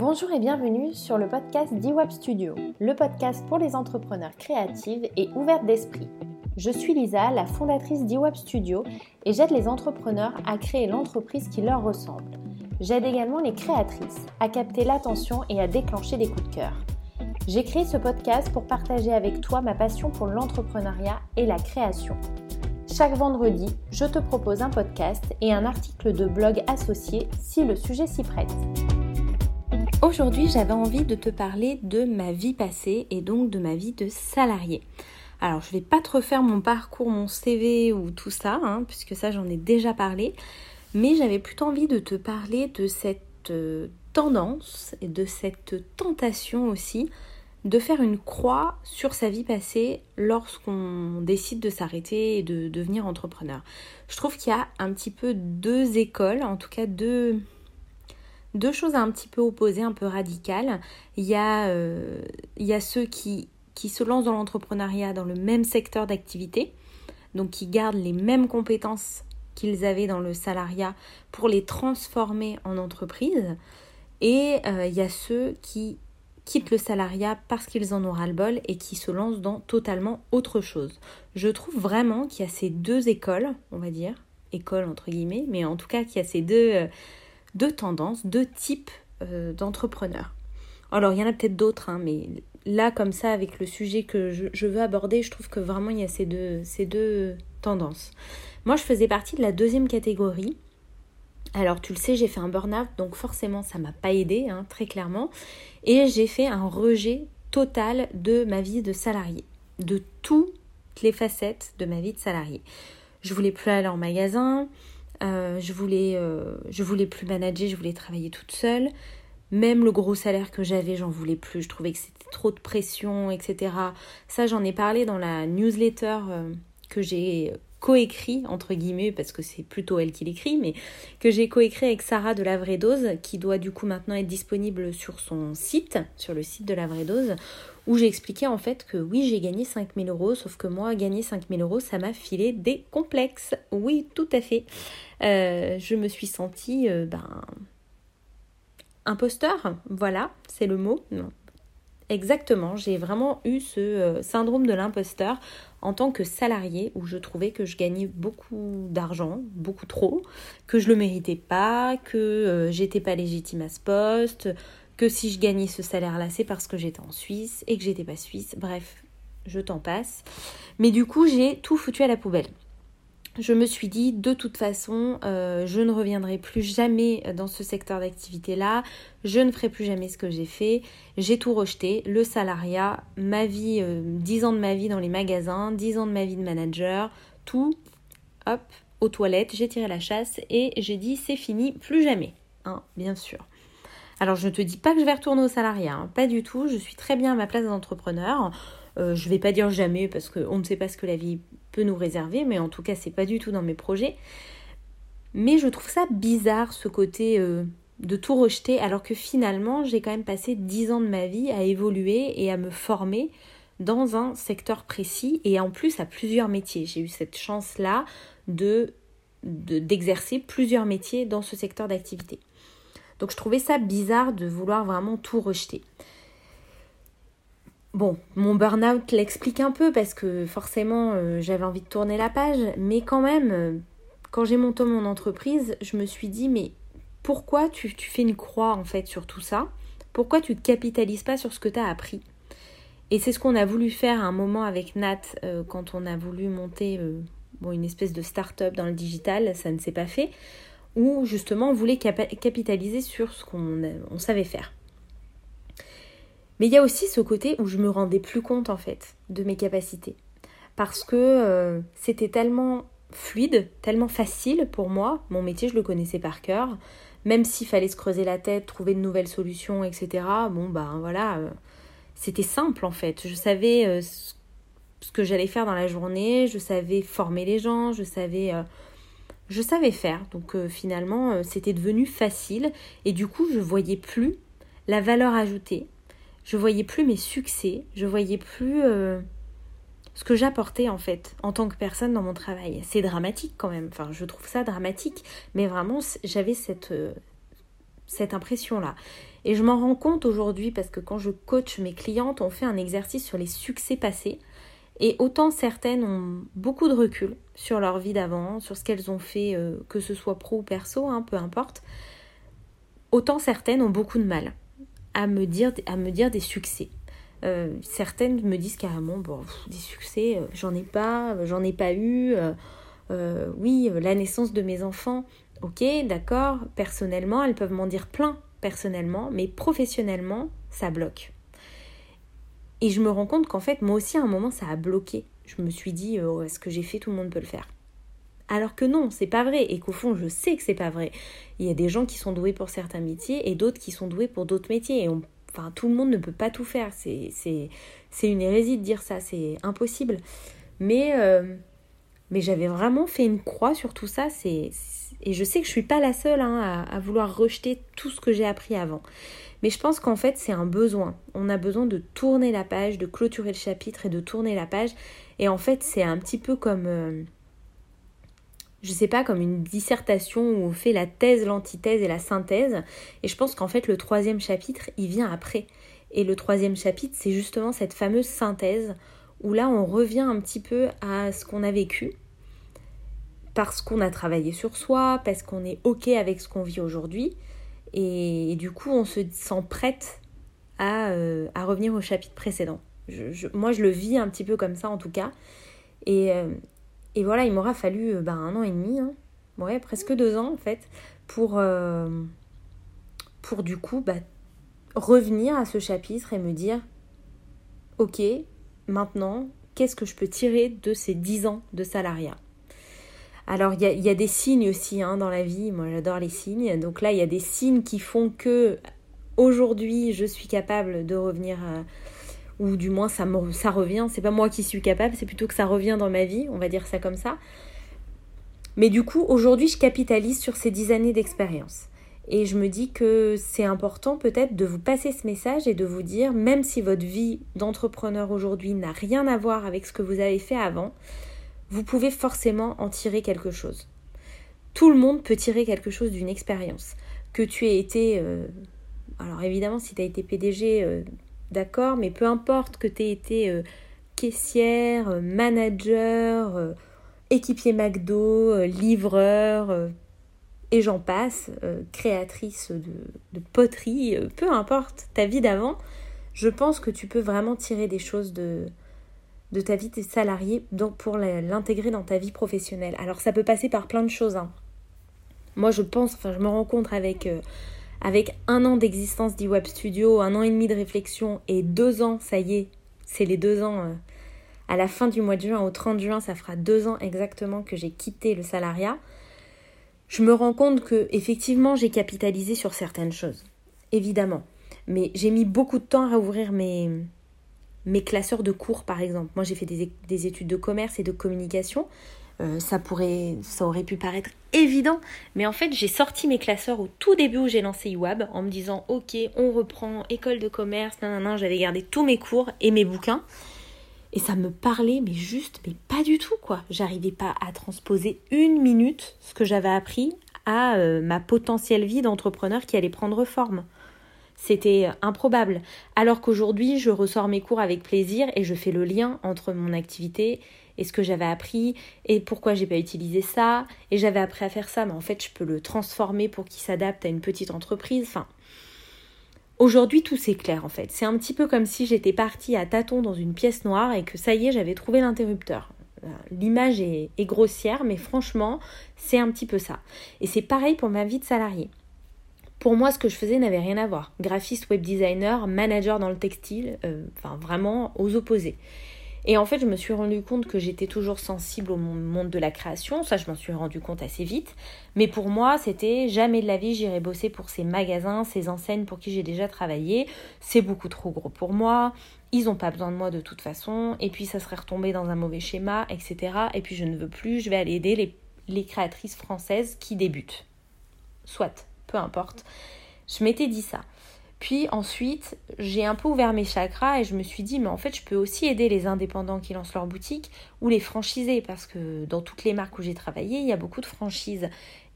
Bonjour et bienvenue sur le podcast DWAP Studio, le podcast pour les entrepreneurs créatives et ouvertes d'esprit. Je suis Lisa, la fondatrice d'IWAP Studio, et j'aide les entrepreneurs à créer l'entreprise qui leur ressemble. J'aide également les créatrices à capter l'attention et à déclencher des coups de cœur. J'ai créé ce podcast pour partager avec toi ma passion pour l'entrepreneuriat et la création. Chaque vendredi, je te propose un podcast et un article de blog associé si le sujet s'y prête. Aujourd'hui, j'avais envie de te parler de ma vie passée et donc de ma vie de salarié. Alors, je vais pas te refaire mon parcours, mon CV ou tout ça, hein, puisque ça j'en ai déjà parlé, mais j'avais plutôt envie de te parler de cette euh, tendance et de cette tentation aussi de faire une croix sur sa vie passée lorsqu'on décide de s'arrêter et de devenir entrepreneur. Je trouve qu'il y a un petit peu deux écoles, en tout cas deux, deux choses un petit peu opposées, un peu radicales. Il y a, euh, ceux qui, se lancent dans l'entrepreneuriat dans le même secteur d'activité, donc qui gardent les mêmes compétences qu'ils avaient dans le salariat pour les transformer en entreprise. Et euh, il y a ceux qui quittent le salariat parce qu'ils en ont ras-le-bol et qui se lancent dans totalement autre chose. Je trouve vraiment qu'il y a ces deux écoles, on va dire, écoles entre guillemets, mais en tout cas qu'il y a ces deux, euh, deux tendances, deux types euh, d'entrepreneurs. Alors, il y en a peut-être d'autres, hein, mais là, comme ça, avec le sujet que je, veux aborder, je trouve que vraiment, il y a ces deux, ces deux tendances. Moi, je faisais partie de la deuxième catégorie. Alors, tu le sais, j'ai fait un burn-out, donc forcément, ça m'a pas aidé, hein, très clairement. Et j'ai fait un rejet total de ma vie de salarié, de toutes les facettes de ma vie de salarié. Je voulais plus aller en magasin, euh, je voulais, euh, je voulais plus manager, je voulais travailler toute seule. Même le gros salaire que j'avais, j'en voulais plus. Je trouvais que c'était trop de pression, etc. Ça, j'en ai parlé dans la newsletter euh, que j'ai coécrit entre guillemets parce que c'est plutôt elle qui l'écrit mais que j'ai coécrit avec Sarah de la vraie dose qui doit du coup maintenant être disponible sur son site sur le site de la vraie dose où j'ai expliqué en fait que oui j'ai gagné 5000 euros sauf que moi gagner 5000 euros ça m'a filé des complexes. Oui tout à fait. Euh, je me suis sentie euh, ben imposteur voilà c'est le mot. Non Exactement, j'ai vraiment eu ce euh, syndrome de l'imposteur en tant que salarié où je trouvais que je gagnais beaucoup d'argent, beaucoup trop, que je le méritais pas, que euh, j'étais pas légitime à ce poste, que si je gagnais ce salaire-là, c'est parce que j'étais en Suisse et que j'étais pas suisse. Bref, je t'en passe. Mais du coup, j'ai tout foutu à la poubelle je me suis dit de toute façon euh, je ne reviendrai plus jamais dans ce secteur d'activité là je ne ferai plus jamais ce que j'ai fait. J'ai tout rejeté. Le salariat ma vie 10 euh, ans de ma vie dans les magasins 10 ans de ma vie de manager tout hop aux toilettes. J'ai tiré la chasse et j'ai dit c'est fini plus jamais hein, bien sûr. Alors je ne te dis pas que je vais retourner au salariat hein, pas du tout. Je suis très bien à ma place d'entrepreneur. Euh, je vais pas dire jamais parce qu'on ne sait pas ce que la vie nous réserver, mais en tout cas, c'est pas du tout dans mes projets. Mais je trouve ça bizarre ce côté euh, de tout rejeter, alors que finalement, j'ai quand même passé 10 ans de ma vie à évoluer et à me former dans un secteur précis et en plus à plusieurs métiers. J'ai eu cette chance-là de d'exercer plusieurs métiers dans ce secteur d'activité. Donc je trouvais ça bizarre de vouloir vraiment tout rejeter. Bon, mon burn-out l'explique un peu parce que forcément euh, j'avais envie de tourner la page, mais quand même, euh, quand j'ai monté mon entreprise, je me suis dit, mais pourquoi tu, fais une croix en fait sur tout ça? Pourquoi tu ne capitalises pas sur ce que tu as appris? Et c'est ce qu'on a voulu faire à un moment avec Nat euh, quand on a voulu monter une espèce de start-up dans le digital, ça ne s'est pas fait, où justement on voulait capitaliser sur ce qu'on savait faire. Mais il y a aussi ce côté où je me rendais plus compte en fait de mes capacités. Parce que euh, c'était tellement fluide, tellement facile pour moi. Mon métier, je le connaissais par cœur. Même s'il fallait se creuser la tête, trouver de nouvelles solutions, etc. Bon, ben voilà, euh, c'était simple en fait. Je savais euh, ce que j'allais faire dans la journée, je savais former les gens, je savais je savais faire. Donc finalement, c'était devenu facile et du coup, je voyais plus la valeur ajoutée je voyais plus mes succès, je voyais plus euh, ce que j'apportais en fait en tant que personne dans mon travail. C'est dramatique quand même, enfin je trouve ça dramatique, mais vraiment j'avais cette, euh, cette impression-là. Et je m'en rends compte aujourd'hui parce que quand je coach mes clientes, on fait un exercice sur les succès passés. Et autant certaines ont beaucoup de recul sur leur vie d'avant, sur ce qu'elles ont fait, euh, que ce soit pro ou perso, hein, peu importe, autant certaines ont beaucoup de mal à me dire, des succès. Euh, certaines me disent carrément, bon, des succès, euh, j'en ai pas, j'en ai pas eu. oui, la naissance de mes enfants, ok, d'accord, personnellement, elles peuvent m'en dire plein, personnellement, mais professionnellement, ça bloque. Et je me rends compte qu'en fait, moi aussi, à un moment, ça a bloqué. Je me suis dit, oh, ce que j'ai fait, tout le monde peut le faire. Alors que non, c'est pas vrai. Et qu'au fond, je sais que c'est pas vrai. Il y a des gens qui sont doués pour certains métiers et d'autres qui sont doués pour d'autres métiers. Et enfin, tout le monde ne peut pas tout faire. C'est, une hérésie de dire ça. C'est impossible. Mais, euh, mais j'avais vraiment fait une croix sur tout ça. Et je sais que je suis pas la seule hein, à, à, vouloir rejeter tout ce que j'ai appris avant. Mais je pense qu'en fait, c'est un besoin. On a besoin de tourner la page, de clôturer le chapitre et de tourner la page. Et en fait, c'est un petit peu comme, euh, je sais pas, comme une dissertation où on fait la thèse, l'antithèse et la synthèse. Et je pense qu'en fait, le troisième chapitre, il vient après. Et le troisième chapitre, c'est justement cette fameuse synthèse où là, on revient un petit peu à ce qu'on a vécu parce qu'on a travaillé sur soi, parce qu'on est OK avec ce qu'on vit aujourd'hui. Et, du coup, on se sent prête à, euh, à revenir au chapitre précédent. moi, je le vis un petit peu comme ça, en tout cas. Et, euh, et voilà, il m'aura fallu euh, ben, un an et demi, hein. ouais, presque deux ans, en fait, pour, pour du coup bah, revenir à ce chapitre et me dire, ok, maintenant, qu'est-ce que je peux tirer de ces dix ans de salariat? Alors il y a, des signes aussi hein, dans la vie, moi j'adore les signes. Donc là il y a des signes qui font que aujourd'hui je suis capable de revenir, ou du moins ça, me, ça revient. C'est pas moi qui suis capable, c'est plutôt que ça revient dans ma vie, on va dire ça comme ça. Mais du coup aujourd'hui je capitalise sur ces dix années d'expérience. Et je me dis que c'est important peut-être de vous passer ce message et de vous dire, même si votre vie d'entrepreneur aujourd'hui n'a rien à voir avec ce que vous avez fait avant, vous pouvez forcément en tirer quelque chose. Tout le monde peut tirer quelque chose d'une expérience. Que tu aies été... Euh, alors évidemment, si tu as été PDG, euh, d'accord, mais peu importe que tu aies été euh, caissière, manager, équipier McDo, livreur, et j'en passe, créatrice de, poterie, peu importe ta vie d'avant, je pense que tu peux vraiment tirer des choses de, ta vie de salarié donc pour l'intégrer dans ta vie professionnelle. Alors ça peut passer par plein de choses. Hein. Moi je pense, enfin je me rencontre avec, euh, avec un an d'existence d'eWeb Studio, un an et demi de réflexion et deux ans, ça y est, c'est les deux ans. Euh, à la fin du mois de juin, au 30 juin, ça fera deux ans exactement que j'ai quitté le salariat. Je me rends compte que effectivement j'ai capitalisé sur certaines choses, évidemment. Mais j'ai mis beaucoup de temps à ouvrir mes, mes classeurs de cours, par exemple. Moi, j'ai fait des, études de commerce et de communication. Euh, ça pourrait, ça aurait pu paraître évident, mais en fait, j'ai sorti mes classeurs au tout début où j'ai lancé iWab en me disant, ok, on reprend école de commerce, nan, j'avais gardé tous mes cours et mes bouquins. Et ça me parlait, mais juste, mais pas du tout, quoi. J'arrivais pas à transposer une minute ce que j'avais appris à euh, ma potentielle vie d'entrepreneur qui allait prendre forme. C'était improbable. Alors qu'aujourd'hui, je ressors mes cours avec plaisir et je fais le lien entre mon activité et ce que j'avais appris et pourquoi j'ai pas utilisé ça et j'avais appris à faire ça, mais en fait, je peux le transformer pour qu'il s'adapte à une petite entreprise. Enfin, aujourd'hui, tout c'est clair en fait. C'est un petit peu comme si j'étais partie à tâtons dans une pièce noire et que ça y est, j'avais trouvé l'interrupteur. L'image est, est grossière, mais franchement, c'est un petit peu ça. Et c'est pareil pour ma vie de salarié. Pour moi, ce que je faisais n'avait rien à voir. Graphiste, web designer, manager dans le textile, euh, enfin vraiment aux opposés. Et en fait, je me suis rendu compte que j'étais toujours sensible au monde de la création. Ça, je m'en suis rendu compte assez vite. Mais pour moi, c'était jamais de la vie, j'irai bosser pour ces magasins, ces enseignes pour qui j'ai déjà travaillé. C'est beaucoup trop gros pour moi. Ils n'ont pas besoin de moi de toute façon. Et puis, ça serait retombé dans un mauvais schéma, etc. Et puis, je ne veux plus. Je vais aller aider les, les créatrices françaises qui débutent. Soit peu importe. Je m'étais dit ça. Puis ensuite, j'ai un peu ouvert mes chakras et je me suis dit, mais en fait, je peux aussi aider les indépendants qui lancent leur boutique ou les franchisés parce que dans toutes les marques où j'ai travaillé, il y a beaucoup de franchises.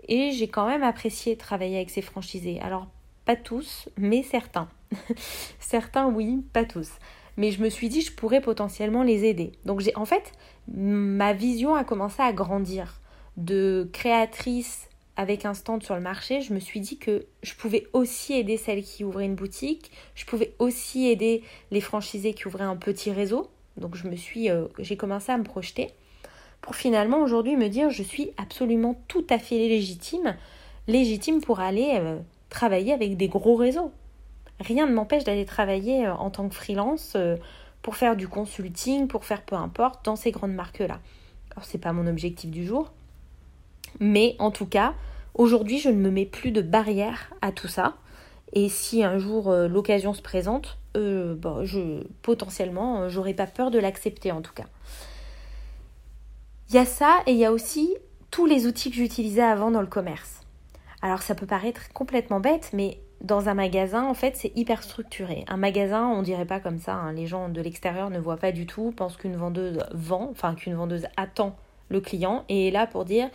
Et j'ai quand même apprécié travailler avec ces franchisés. Alors, pas tous, mais certains. certains oui, pas tous. Mais je me suis dit je pourrais potentiellement les aider. Donc j'ai en fait ma vision a commencé à grandir de créatrice avec un stand sur le marché, je me suis dit que je pouvais aussi aider celles qui ouvraient une boutique, je pouvais aussi aider les franchisés qui ouvraient un petit réseau. Donc je me suis euh, j'ai commencé à me projeter pour finalement aujourd'hui me dire je suis absolument tout à fait légitime, légitime pour aller euh, travailler avec des gros réseaux. Rien ne m'empêche d'aller travailler euh, en tant que freelance pour faire du consulting, pour faire peu importe dans ces grandes marques là. Alors c'est pas mon objectif du jour, mais en tout cas, aujourd'hui, je ne me mets plus de barrière à tout ça. Et si un jour euh, l'occasion se présente, euh, bah, je, potentiellement, euh, j'aurais pas peur de l'accepter en tout cas. Il y a ça et il y a aussi tous les outils que j'utilisais avant dans le commerce. Alors ça peut paraître complètement bête, mais dans un magasin, en fait, c'est hyper structuré. Un magasin, on dirait pas comme ça. Hein. Les gens de l'extérieur ne voient pas du tout, pensent qu'une vendeuse vend, enfin qu'une vendeuse attend le client et est là pour dire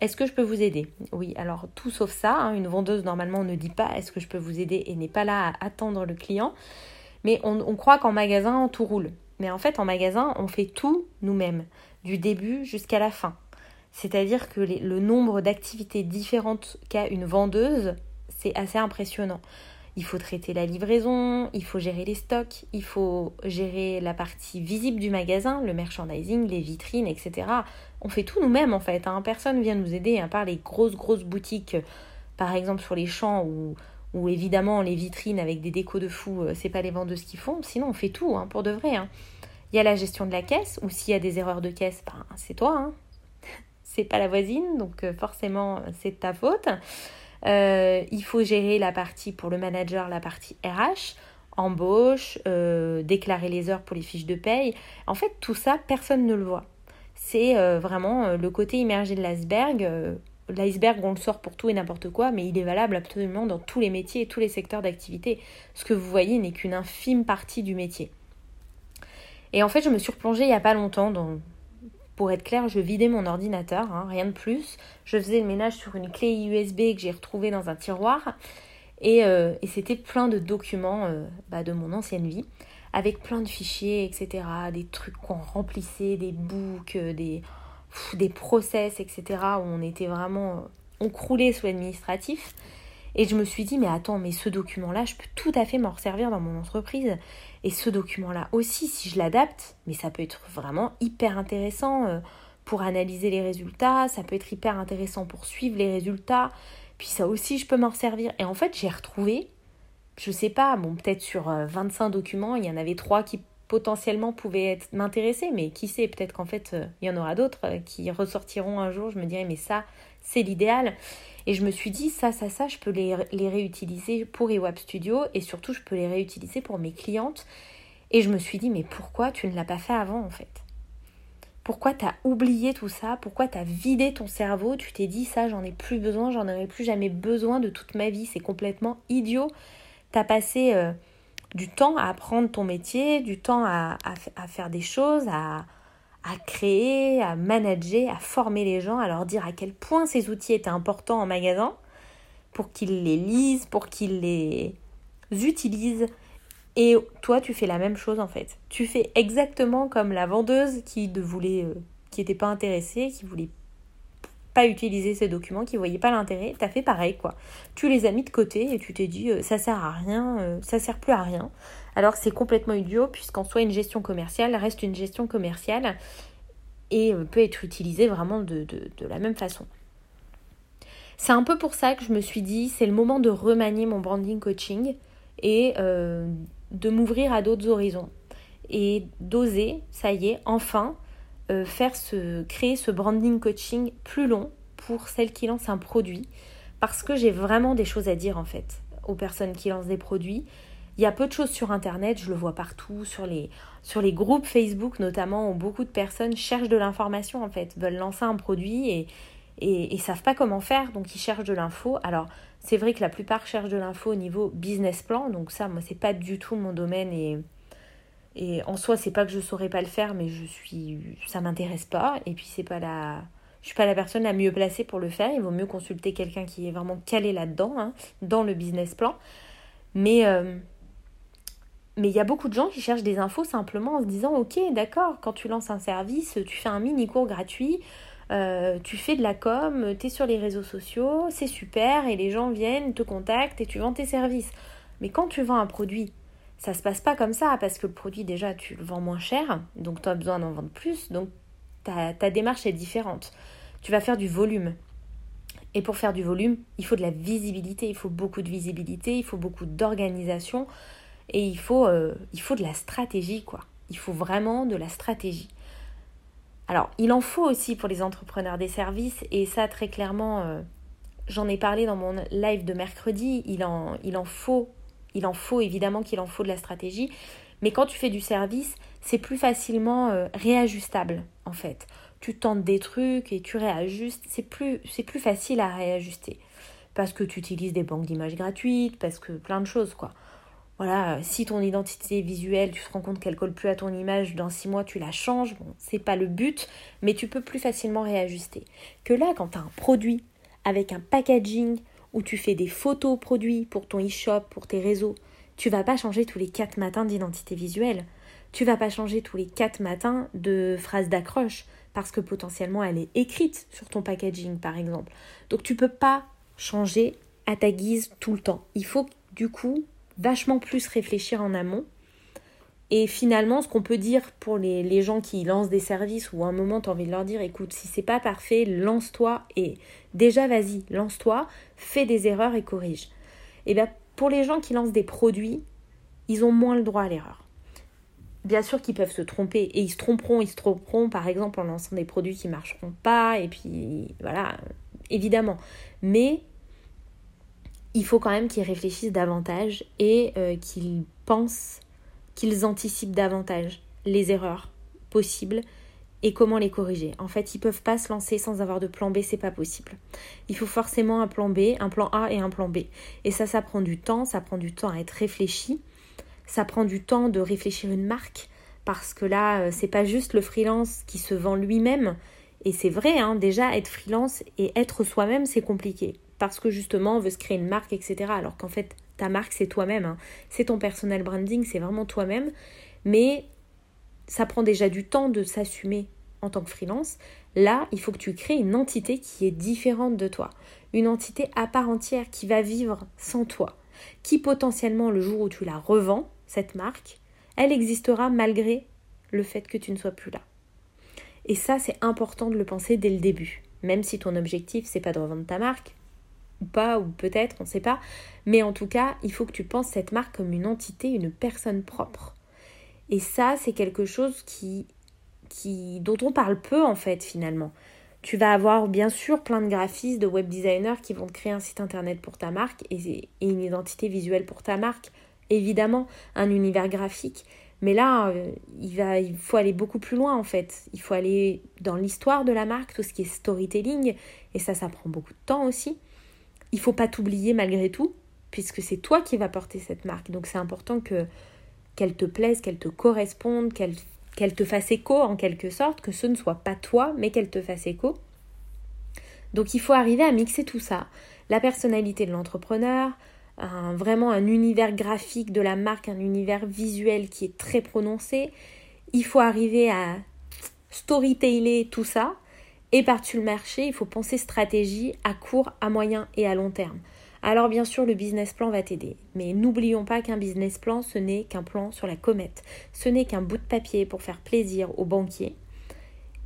est-ce que je peux vous aider? Oui, alors tout sauf ça. Hein, une vendeuse, normalement, ne dit pas est-ce que je peux vous aider et n'est pas là à attendre le client. Mais on, croit qu'en magasin, tout roule. Mais en fait, en magasin, on fait tout nous-mêmes, du début jusqu'à la fin. C'est-à-dire que le nombre d'activités différentes qu'a une vendeuse, c'est assez impressionnant. Il faut traiter la livraison, il faut gérer les stocks, il faut gérer la partie visible du magasin, le merchandising, les vitrines, etc. On fait tout nous-mêmes en fait. Hein. Personne vient nous aider, à part les grosses grosses boutiques, par exemple sur les champs où évidemment les vitrines avec des décos de fou, euh, c'est pas les vendeuses qui font. Sinon on fait tout hein, pour de vrai. Hein. Il y a la gestion de la caisse, ou s'il y a des erreurs de caisse, ben, c'est toi. c'est pas la voisine, donc euh, forcément c'est de ta faute. Euh, il faut gérer la partie pour le manager, la partie RH, embauche, euh, déclarer les heures pour les fiches de paye. En fait, tout ça, personne ne le voit. C'est euh, vraiment le côté immergé de l'iceberg. L'iceberg, on le sort pour tout et n'importe quoi, mais il est valable absolument dans tous les métiers et tous les secteurs d'activité. Ce que vous voyez n'est qu'une infime partie du métier. Et en fait, je me suis replongée il n'y a pas longtemps dans, pour être clair, je vidais mon ordinateur, hein, rien de plus. Je faisais le ménage sur une clé USB que j'ai retrouvée dans un tiroir. Et, euh, c'était plein de documents euh, bah, de mon ancienne vie, avec plein de fichiers, etc. Des trucs qu'on remplissait, des books, euh, des, des process, etc. Où on était vraiment... on croulait sous l'administratif. Et je me suis dit, mais attends, mais ce document-là, je peux tout à fait m'en resservir dans mon entreprise. Et ce document-là aussi, si je l'adapte, mais ça peut être vraiment hyper intéressant euh, pour analyser les résultats, ça peut être hyper intéressant pour suivre les résultats. Puis ça aussi, je peux m'en servir. Et en fait, j'ai retrouvé, je sais pas, bon, peut-être sur 25 euh, documents, il y en avait trois qui potentiellement pouvaient m'intéresser, mais qui sait, peut-être qu'en fait, euh, il y en aura d'autres qui ressortiront un jour. Je me dirais, mais ça, c'est l'idéal. Et je me suis dit, ça, ça, ça, je peux les, réutiliser pour eWap Studio et surtout, je peux les réutiliser pour mes clientes. Et je me suis dit, mais pourquoi tu ne l'as pas fait avant en fait? Pourquoi tu as oublié tout ça? Pourquoi tu as vidé ton cerveau? Tu t'es dit, ça, j'en ai plus besoin, j'en aurai plus jamais besoin de toute ma vie. C'est complètement idiot. Tu as passé euh, du temps à apprendre ton métier, du temps à faire des choses, à, créer, à manager, à former les gens, à leur dire à quel point ces outils étaient importants en magasin pour qu'ils les lisent, pour qu'ils les utilisent. Et toi, tu fais la même chose en fait. Tu fais exactement comme la vendeuse qui ne voulait, euh, qui n'était pas intéressée, qui voulait pas utiliser ces documents, qui voyait pas l'intérêt. T'as fait pareil quoi. Tu les as mis de côté et tu t'es dit euh, ça sert à rien, euh, ça sert plus à rien alors c'est complètement idiot puisqu'en soi une gestion commerciale reste une gestion commerciale et euh, peut être utilisée vraiment de, la même façon. C'est un peu pour ça que je me suis dit c'est le moment de remanier mon branding coaching et de m'ouvrir à d'autres horizons et d'oser, ça y est, enfin euh, faire ce, créer ce branding coaching plus long pour celles qui lancent un produit parce que j'ai vraiment des choses à dire en fait aux personnes qui lancent des produits il y a peu de choses sur Internet, je le vois partout, sur les, sur groupes Facebook notamment, où beaucoup de personnes cherchent de l'information en fait, veulent lancer un produit et, et, et savent pas comment faire, donc ils cherchent de l'info. Alors c'est vrai que la plupart cherchent de l'info au niveau business plan, donc ça, moi, c'est pas du tout mon domaine et, et en soi, c'est pas que je saurais pas le faire, mais je suis, ça m'intéresse pas. Et puis c'est pas la, Je suis pas la personne la mieux placée pour le faire. Il vaut mieux consulter quelqu'un qui est vraiment calé là-dedans, hein, dans le business plan. Mais euh, mais il y a beaucoup de gens qui cherchent des infos simplement en se disant ok d'accord quand tu lances un service tu fais un mini cours gratuit euh, tu fais de la com, tu es sur les réseaux sociaux, c'est super et les gens viennent, te contactent et tu vends tes services. Mais quand tu vends un produit, ça se passe pas comme ça parce que le produit déjà tu le vends moins cher, donc tu as besoin d'en vendre plus, donc ta, démarche est différente. Tu vas faire du volume. Et pour faire du volume, il faut de la visibilité, il faut beaucoup de visibilité, il faut beaucoup d'organisation et il faut, euh, de la stratégie quoi. Il faut vraiment de la stratégie. Alors, il en faut aussi pour les entrepreneurs des services, et ça très clairement, euh, j'en ai parlé dans mon live de mercredi, il en faut, il en faut évidemment qu'il en faut de la stratégie, mais quand tu fais du service, c'est plus facilement euh, réajustable en fait. Tu tentes des trucs et tu réajustes, c'est plus, facile à réajuster. Parce que tu utilises des banques d'images gratuites, parce que plein de choses quoi voilà, si ton identité visuelle, tu te rends compte qu'elle colle plus à ton image, dans six mois tu la changes, bon, c'est pas le but, mais tu peux plus facilement réajuster. Que là, quand tu as un produit avec un packaging où tu fais des photos produits pour ton e-shop, pour tes réseaux, tu vas pas changer tous les quatre matins d'identité visuelle. Tu vas pas changer tous les quatre matins de phrase d'accroche parce que potentiellement elle est écrite sur ton packaging par exemple. Donc tu peux pas changer à ta guise tout le temps. Il faut du coup vachement plus réfléchir en amont. Et finalement, ce qu'on peut dire pour les, gens qui lancent des services ou à un moment tu as envie de leur dire écoute, si c'est pas parfait, lance-toi et déjà vas-y, lance-toi, fais des erreurs et corrige. Et bien pour les gens qui lancent des produits, ils ont moins le droit à l'erreur. Bien sûr qu'ils peuvent se tromper et ils se tromperont, ils se tromperont par exemple en lançant des produits qui marcheront pas et puis voilà, évidemment. Mais il faut quand même qu'ils réfléchissent davantage et euh, qu'ils pensent, qu'ils anticipent davantage les erreurs possibles et comment les corriger. En fait, ils peuvent pas se lancer sans avoir de plan B, c'est pas possible. Il faut forcément un plan B, un plan A et un plan B. Et ça, ça prend du temps, ça prend du temps à être réfléchi, ça prend du temps de réfléchir une marque, parce que là, euh, c'est pas juste le freelance qui se vend lui-même. Et c'est vrai, hein, déjà être freelance et être soi-même, c'est compliqué parce que justement on veut se créer une marque, etc. Alors qu'en fait, ta marque, c'est toi-même. Hein. C'est ton personal branding, c'est vraiment toi-même. Mais ça prend déjà du temps de s'assumer en tant que freelance. Là, il faut que tu crées une entité qui est différente de toi. Une entité à part entière qui va vivre sans toi. Qui potentiellement, le jour où tu la revends, cette marque, elle existera malgré le fait que tu ne sois plus là. Et ça, c'est important de le penser dès le début. Même si ton objectif, c'est pas de revendre ta marque, ou pas, ou peut-être, on ne sait pas. Mais en tout cas, il faut que tu penses cette marque comme une entité, une personne propre. Et ça, c'est quelque chose qui, qui, dont on parle peu en fait finalement. Tu vas avoir bien sûr plein de graphistes, de web designers qui vont créer un site internet pour ta marque et, et une identité visuelle pour ta marque. Évidemment, un univers graphique. Mais là, euh, il, va, il faut aller beaucoup plus loin en fait. Il faut aller dans l'histoire de la marque, tout ce qui est storytelling. Et ça, ça prend beaucoup de temps aussi il faut pas t'oublier malgré tout, puisque c'est toi qui vas porter cette marque. Donc c'est important que qu'elle te plaise, qu'elle te corresponde, qu'elle te fasse écho en quelque sorte, que ce ne soit pas toi, mais qu'elle te fasse écho. Donc il faut arriver à mixer tout ça. La personnalité de l'entrepreneur, vraiment un univers graphique de la marque, un univers visuel qui est très prononcé. Il faut arriver à storyteller tout ça et par-dessus le marché, il faut penser stratégie à court, à moyen et à long terme. Alors bien sûr, le business plan va t'aider, mais n'oublions pas qu'un business plan, ce n'est qu'un plan sur la comète. Ce n'est qu'un bout de papier pour faire plaisir aux banquiers.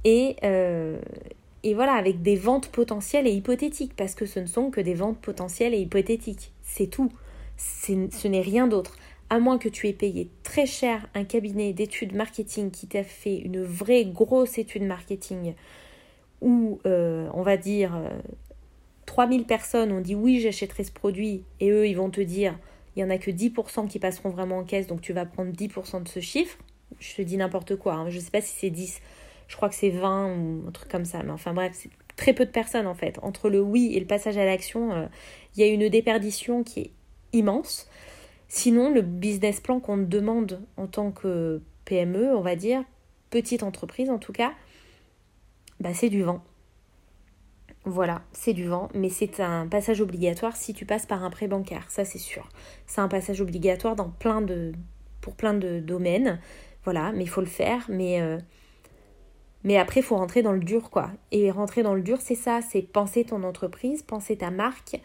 Et, euh, et voilà, avec des ventes potentielles et hypothétiques, parce que ce ne sont que des ventes potentielles et hypothétiques. C'est tout. Ce n'est rien d'autre. À moins que tu aies payé très cher un cabinet d'études marketing qui t'a fait une vraie grosse étude marketing où, euh, on va dire, 3000 euh, personnes ont dit oui, j'achèterai ce produit, et eux, ils vont te dire, il n'y en a que 10% qui passeront vraiment en caisse, donc tu vas prendre 10% de ce chiffre. Je te dis n'importe quoi, hein. je ne sais pas si c'est 10, je crois que c'est 20 ou un truc comme ça, mais enfin bref, c'est très peu de personnes en fait. Entre le oui et le passage à l'action, euh, il y a une déperdition qui est immense. Sinon, le business plan qu'on demande en tant que PME, on va dire, petite entreprise en tout cas, bah, c'est du vent. Voilà, c'est du vent, mais c'est un passage obligatoire si tu passes par un prêt bancaire, ça c'est sûr. C'est un passage obligatoire dans plein de, pour plein de domaines, voilà, mais il faut le faire, mais, euh, mais après il faut rentrer dans le dur, quoi. Et rentrer dans le dur, c'est ça, c'est penser ton entreprise, penser ta marque,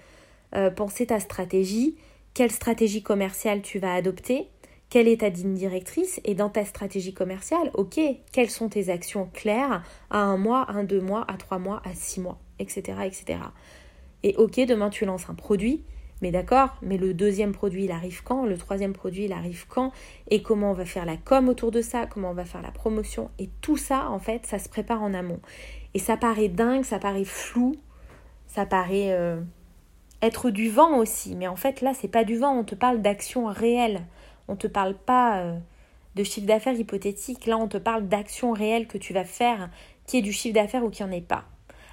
euh, penser ta stratégie, quelle stratégie commerciale tu vas adopter, quelle est ta ligne directrice et dans ta stratégie commerciale, ok, quelles sont tes actions claires à un mois, à un deux mois, à trois mois, à six mois, etc., etc. Et ok, demain tu lances un produit, mais d'accord, mais le deuxième produit il arrive quand, le troisième produit il arrive quand, et comment on va faire la com autour de ça, comment on va faire la promotion, et tout ça en fait, ça se prépare en amont. Et ça paraît dingue, ça paraît flou, ça paraît euh, être du vent aussi, mais en fait là c'est pas du vent, on te parle d'action réelle. On ne te parle pas euh, de chiffre d'affaires hypothétique. Là, on te parle d'actions réelles que tu vas faire, qui est du chiffre d'affaires ou qui en est pas.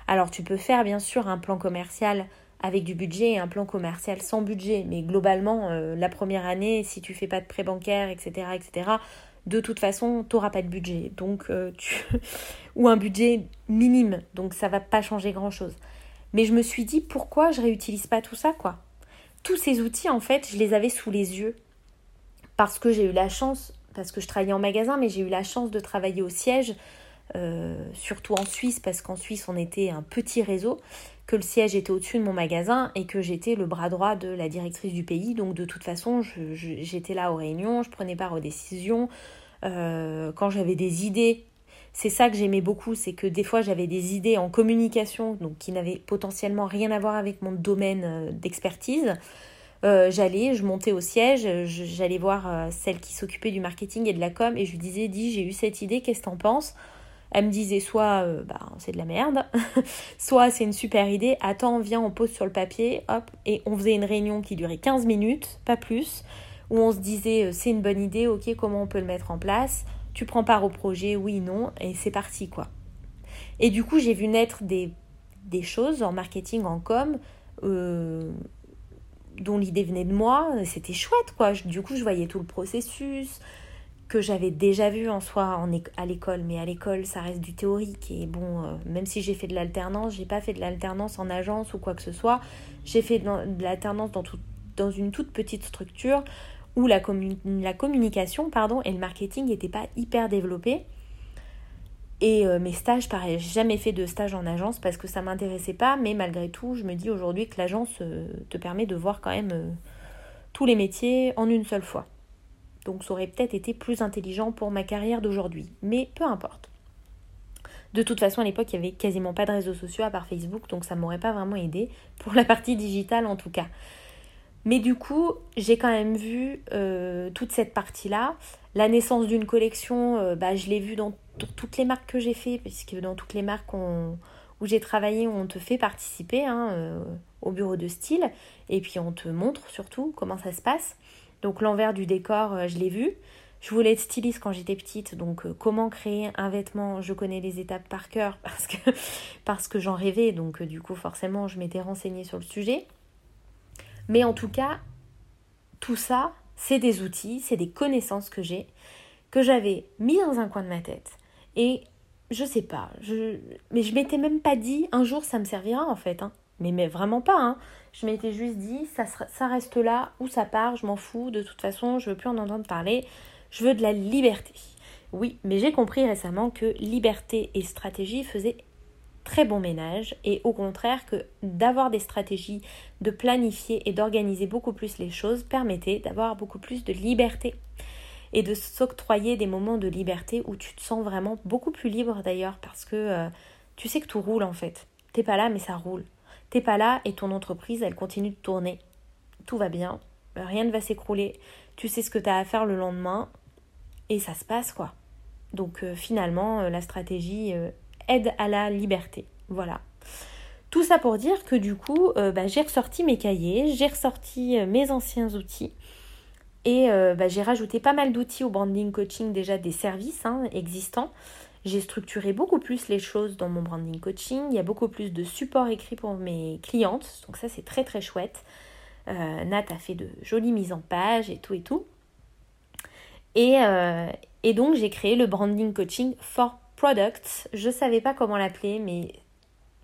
Alors, tu peux faire bien sûr un plan commercial avec du budget et un plan commercial sans budget. Mais globalement, euh, la première année, si tu fais pas de prêt bancaire, etc., etc., de toute façon, tu n'auras pas de budget. Donc, euh, tu... ou un budget minime. Donc, ça va pas changer grand-chose. Mais je me suis dit, pourquoi je réutilise pas tout ça, quoi? Tous ces outils, en fait, je les avais sous les yeux parce que j'ai eu la chance, parce que je travaillais en magasin, mais j'ai eu la chance de travailler au siège, euh, surtout en Suisse, parce qu'en Suisse on était un petit réseau, que le siège était au-dessus de mon magasin et que j'étais le bras droit de la directrice du pays. Donc de toute façon, j'étais là aux réunions, je prenais part aux décisions. Euh, quand j'avais des idées, c'est ça que j'aimais beaucoup, c'est que des fois j'avais des idées en communication, donc qui n'avaient potentiellement rien à voir avec mon domaine euh, d'expertise. Euh, j'allais, je montais au siège, j'allais voir euh, celle qui s'occupait du marketing et de la com et je lui disais, dis, j'ai eu cette idée, qu'est-ce que t'en penses? Elle me disait soit, euh, bah, c'est de la merde, soit c'est une super idée, attends, viens, on pose sur le papier, hop, et on faisait une réunion qui durait 15 minutes, pas plus, où on se disait, c'est une bonne idée, ok, comment on peut le mettre en place? Tu prends part au projet, oui, non, et c'est parti, quoi. Et du coup, j'ai vu naître des, des choses en marketing, en com, dont l'idée venait de moi, c'était chouette quoi. Du coup, je voyais tout le processus que j'avais déjà vu en soi en à l'école, mais à l'école, ça reste du théorique et bon, euh, même si j'ai fait de l'alternance, j'ai pas fait de l'alternance en agence ou quoi que ce soit. J'ai fait de l'alternance dans, dans une toute petite structure où la, la communication pardon, et le marketing n'étaient pas hyper développés. Et euh, mes stages, pareil, j'ai jamais fait de stage en agence parce que ça m'intéressait pas, mais malgré tout, je me dis aujourd'hui que l'agence euh, te permet de voir quand même euh, tous les métiers en une seule fois. Donc ça aurait peut-être été plus intelligent pour ma carrière d'aujourd'hui, mais peu importe. De toute façon, à l'époque, il n'y avait quasiment pas de réseaux sociaux à part Facebook, donc ça m'aurait pas vraiment aidé, pour la partie digitale en tout cas. Mais du coup, j'ai quand même vu toute cette partie-là. La naissance d'une collection, bah, je l'ai vue dans toutes les marques que j'ai fait, puisque dans toutes les marques où j'ai travaillé, on te fait participer hein, euh, au bureau de style, et puis on te montre surtout comment ça se passe. Donc l'envers du décor, euh, je l'ai vu. Je voulais être styliste quand j'étais petite, donc euh, comment créer un vêtement, je connais les étapes par cœur parce que, parce que j'en rêvais, donc du coup forcément je m'étais renseignée sur le sujet. Mais en tout cas, tout ça, c'est des outils, c'est des connaissances que j'ai, que j'avais mis dans un coin de ma tête et je sais pas, mais je m'étais même pas dit un jour ça me servira en fait. Hein. Mais, mais vraiment pas. Hein. Je m'étais juste dit ça, ça reste là ou ça part, je m'en fous. De toute façon, je veux plus en entendre parler. Je veux de la liberté. Oui, mais j'ai compris récemment que liberté et stratégie faisaient très bon ménage et au contraire que d'avoir des stratégies, de planifier et d'organiser beaucoup plus les choses permettait d'avoir beaucoup plus de liberté et de s'octroyer des moments de liberté où tu te sens vraiment beaucoup plus libre d'ailleurs parce que euh, tu sais que tout roule en fait. T'es pas là mais ça roule. T'es pas là et ton entreprise elle continue de tourner. Tout va bien, rien ne va s'écrouler. Tu sais ce que tu as à faire le lendemain et ça se passe quoi. Donc euh, finalement euh, la stratégie aide à la liberté. Voilà. Tout ça pour dire que du coup, bah, j'ai ressorti mes cahiers, j'ai ressorti mes anciens outils et euh, bah, j'ai rajouté pas mal d'outils au branding coaching, déjà des services hein, existants. J'ai structuré beaucoup plus les choses dans mon branding coaching. Il y a beaucoup plus de support écrit pour mes clientes. Donc ça, c'est très très chouette. Euh, Nat a fait de jolies mises en page et tout et tout. Et, euh, et donc, j'ai créé le branding coaching for products. Je ne savais pas comment l'appeler, mais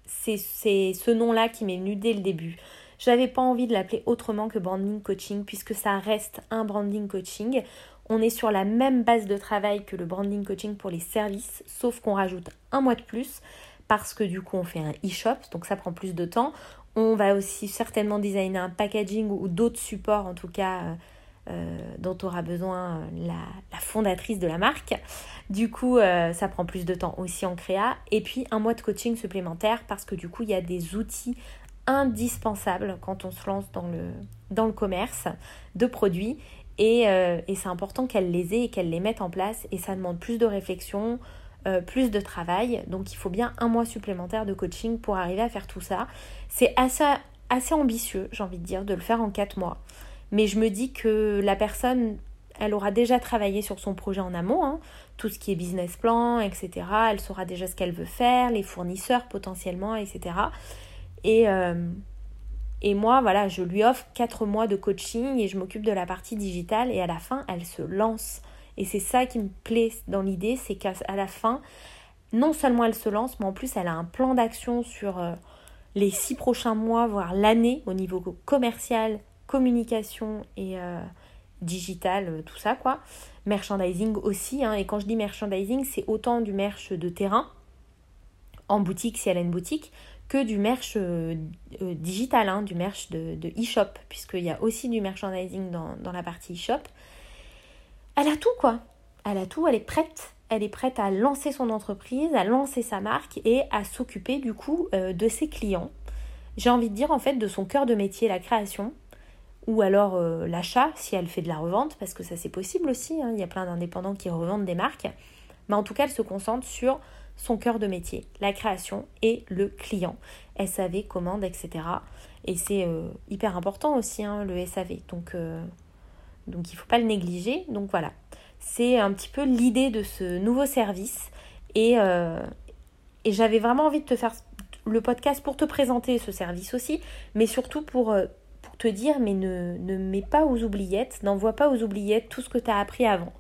c'est ce nom-là qui m'est venu dès le début. Je n'avais pas envie de l'appeler autrement que branding coaching puisque ça reste un branding coaching. On est sur la même base de travail que le branding coaching pour les services, sauf qu'on rajoute un mois de plus parce que du coup on fait un e-shop, donc ça prend plus de temps. On va aussi certainement designer un packaging ou d'autres supports en tout cas euh, euh, dont aura besoin la, fondatrice de la marque. Du coup euh, ça prend plus de temps aussi en créa. Et puis un mois de coaching supplémentaire parce que du coup il y a des outils indispensables quand on se lance dans le, dans le commerce de produits euh, et, c'est important qu'elle les ait et qu'elle les mette en place. Et ça demande plus de réflexion, euh, plus de travail. Donc il faut bien un mois supplémentaire de coaching pour arriver à faire tout ça. C'est assez, assez ambitieux, j'ai envie de dire, de le faire en quatre mois. Mais je me dis que la personne, elle aura déjà travaillé sur son projet en amont, hein. tout ce qui est business plan, etc. Elle saura déjà ce qu'elle veut faire, les fournisseurs potentiellement, etc. Et, euh, et moi, voilà, je lui offre 4 mois de coaching et je m'occupe de la partie digitale et à la fin, elle se lance. Et c'est ça qui me plaît dans l'idée, c'est qu'à la fin, non seulement elle se lance, mais en plus elle a un plan d'action sur euh, les 6 prochains mois, voire l'année au niveau commercial, communication et euh, digital, tout ça quoi. Merchandising aussi, hein. et quand je dis merchandising, c'est autant du merch de terrain, en boutique si elle a une boutique, que du merch euh, euh, digital, hein, du merch de, e-shop, puisqu'il y a aussi du merchandising dans, la partie e-shop. Elle a tout quoi. Elle a tout, elle est prête. Elle est prête à lancer son entreprise, à lancer sa marque et à s'occuper du coup euh, de ses clients. J'ai envie de dire en fait de son cœur de métier, la création, ou alors l'achat si elle fait de la revente, parce que ça c'est possible aussi. Hein. Il y a plein d'indépendants qui revendent des marques. Mais en tout cas, elle se concentre sur son cœur de métier, la création et le client. SAV, commande, etc. Et c'est euh, hyper important aussi, hein, le SAV. Donc, euh, donc il ne faut pas le négliger. Donc voilà, c'est un petit peu l'idée de ce nouveau service. Et, euh, et j'avais vraiment envie de te faire le podcast pour te présenter ce service aussi, mais surtout pour, te dire, mais ne mets pas aux oubliettes, n'envoie pas aux oubliettes tout ce que tu as appris avant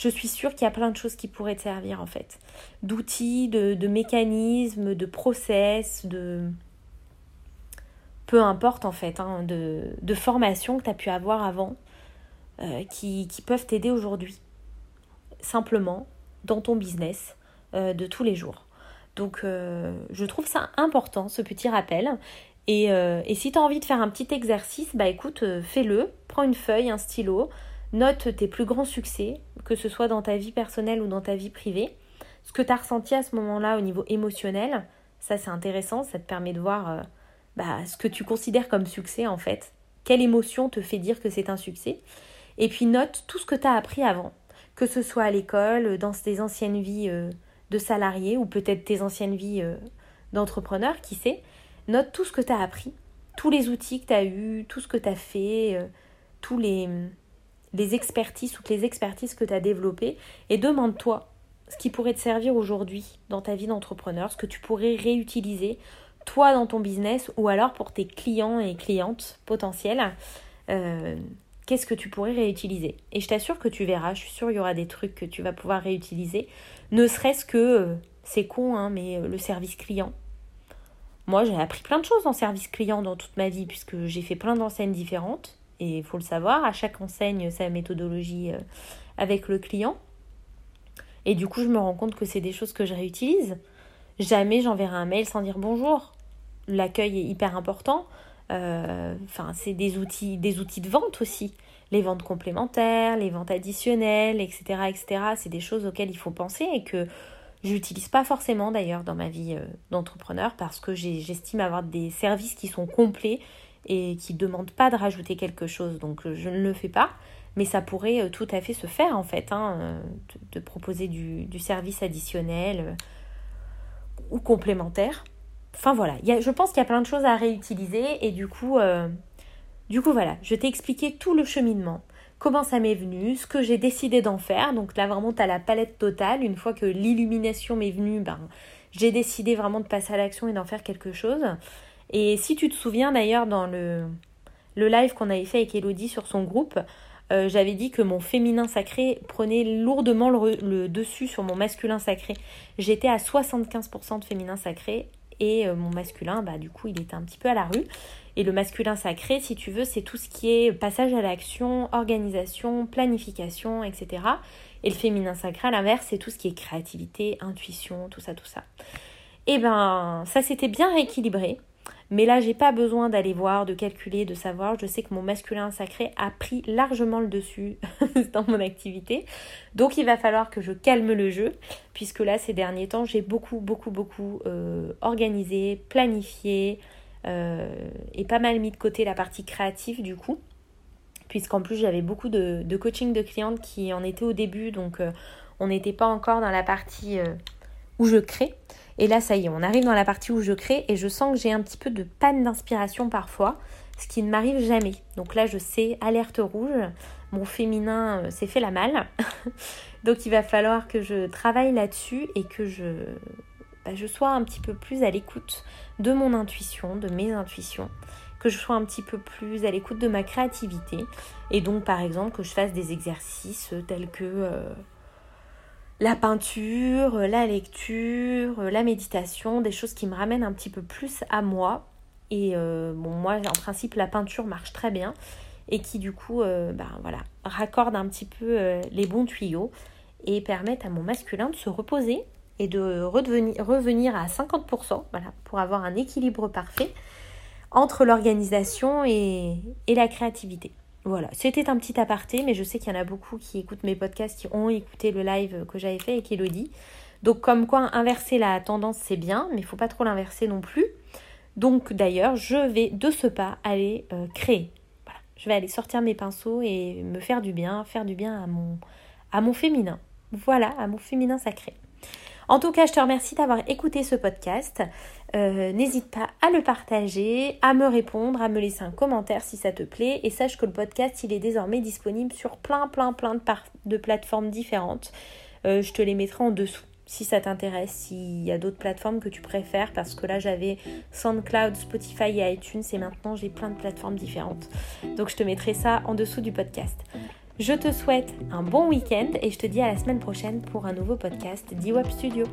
je suis sûre qu'il y a plein de choses qui pourraient te servir en fait. D'outils, de, mécanismes, de process, de... Peu importe en fait, hein, de, formations que tu as pu avoir avant euh, qui, peuvent t'aider aujourd'hui. Simplement dans ton business euh, de tous les jours. Donc euh, je trouve ça important, ce petit rappel. Et, et si tu as envie de faire un petit exercice, bah écoute, fais-le. Prends une feuille, un stylo, Note tes plus grands succès, que ce soit dans ta vie personnelle ou dans ta vie privée. Ce que tu as ressenti à ce moment-là au niveau émotionnel, ça c'est intéressant, ça te permet de voir euh, bah, ce que tu considères comme succès en fait. Quelle émotion te fait dire que c'est un succès Et puis note tout ce que tu as appris avant, que ce soit à l'école, dans tes anciennes vies euh, de salarié ou peut-être tes anciennes vies euh, d'entrepreneur, qui sait. Note tout ce que tu as appris, tous les outils que tu as eus, tout ce que tu as fait, tous les les expertises, toutes les expertises que tu as développées et demande-toi ce qui pourrait te servir aujourd'hui dans ta vie d'entrepreneur, ce que tu pourrais réutiliser toi dans ton business ou alors pour tes clients et clientes potentiels. Euh, qu'est-ce que tu pourrais réutiliser? Et je t'assure que tu verras, je suis sûre qu'il y aura des trucs que tu vas pouvoir réutiliser, ne serait-ce que, euh, c'est con, hein, mais euh, le service client. Moi, j'ai appris plein de choses en service client dans toute ma vie, puisque j'ai fait plein d'enseignes différentes. Et il faut le savoir, à chaque enseigne sa méthodologie euh, avec le client. Et du coup, je me rends compte que c'est des choses que je réutilise. Jamais j'enverrai un mail sans dire bonjour. L'accueil est hyper important. Euh, enfin, c'est des outils, des outils de vente aussi. Les ventes complémentaires, les ventes additionnelles, etc. etc. C'est des choses auxquelles il faut penser et que j'utilise pas forcément d'ailleurs dans ma vie euh, d'entrepreneur parce que j'estime avoir des services qui sont complets et qui ne demande pas de rajouter quelque chose. Donc euh, je ne le fais pas, mais ça pourrait euh, tout à fait se faire en fait, hein, euh, de, proposer du, service additionnel ou complémentaire. Enfin voilà, je pense qu'il y a plein de choses à réutiliser et du coup, du coup voilà, je t'ai expliqué tout le cheminement, comment ça m'est venu, ce que j'ai décidé d'en faire. Donc là vraiment tu la palette totale. Une fois que l'illumination m'est venue, ben, j'ai décidé vraiment de passer à l'action et d'en faire quelque chose. Et si tu te souviens d'ailleurs dans le, le live qu'on avait fait avec Elodie sur son groupe, euh, j'avais dit que mon féminin sacré prenait lourdement le, dessus sur mon masculin sacré. J'étais à 75% de féminin sacré et mon masculin, bah, du coup, il était un petit peu à la rue. Et le masculin sacré, si tu veux, c'est tout ce qui est passage à l'action, organisation, planification, etc. Et le féminin sacré, à l'inverse, c'est tout ce qui est créativité, intuition, tout ça, tout ça. Et eh ben, ça s'était bien rééquilibré. Mais là, j'ai pas besoin d'aller voir, de calculer, de savoir. Je sais que mon masculin sacré a pris largement le dessus dans mon activité. Donc, il va falloir que je calme le jeu, puisque là, ces derniers temps, j'ai beaucoup, beaucoup, beaucoup euh, organisé, planifié euh, et pas mal mis de côté la partie créative du coup. Puisqu'en plus, j'avais beaucoup de, coaching de clientes qui en étaient au début, donc euh, on n'était pas encore dans la partie où je crée. Et là, ça y est, on arrive dans la partie où je crée et je sens que j'ai un petit peu de panne d'inspiration parfois, ce qui ne m'arrive jamais. Donc là, je sais, alerte rouge, mon féminin euh, s'est fait la malle. Donc il va falloir que je travaille là-dessus et que je, bah, je sois un petit peu plus à l'écoute de mon intuition, de mes intuitions que je sois un petit peu plus à l'écoute de ma créativité et donc par exemple que je fasse des exercices tels que euh, la peinture, la lecture, la méditation, des choses qui me ramènent un petit peu plus à moi. Et euh, bon, moi, en principe, la peinture marche très bien et qui, du coup, euh, ben, voilà, raccorde un petit peu euh, les bons tuyaux et permettent à mon masculin de se reposer et de revenir à 50%, voilà, pour avoir un équilibre parfait entre l'organisation et la créativité. Voilà, c'était un petit aparté, mais je sais qu'il y en a beaucoup qui écoutent mes podcasts, qui ont écouté le live que j'avais fait avec Elodie. Donc comme quoi inverser la tendance c'est bien, mais il faut pas trop l'inverser non plus. Donc d'ailleurs, je vais de ce pas aller euh, créer. Voilà. Je vais aller sortir mes pinceaux et me faire du bien, faire du bien à mon, à mon féminin. Voilà, à mon féminin sacré. En tout cas, je te remercie d'avoir écouté ce podcast. Euh, n'hésite pas à le partager, à me répondre, à me laisser un commentaire si ça te plaît. Et sache que le podcast, il est désormais disponible sur plein, plein, plein de, plateformes différentes. Euh, je te les mettrai en dessous si ça t'intéresse, s'il y a d'autres plateformes que tu préfères, parce que là j'avais SoundCloud, Spotify et iTunes et maintenant j'ai plein de plateformes différentes. Donc je te mettrai ça en dessous du podcast. Je te souhaite un bon week-end et je te dis à la semaine prochaine pour un nouveau podcast d'Iwap Studio.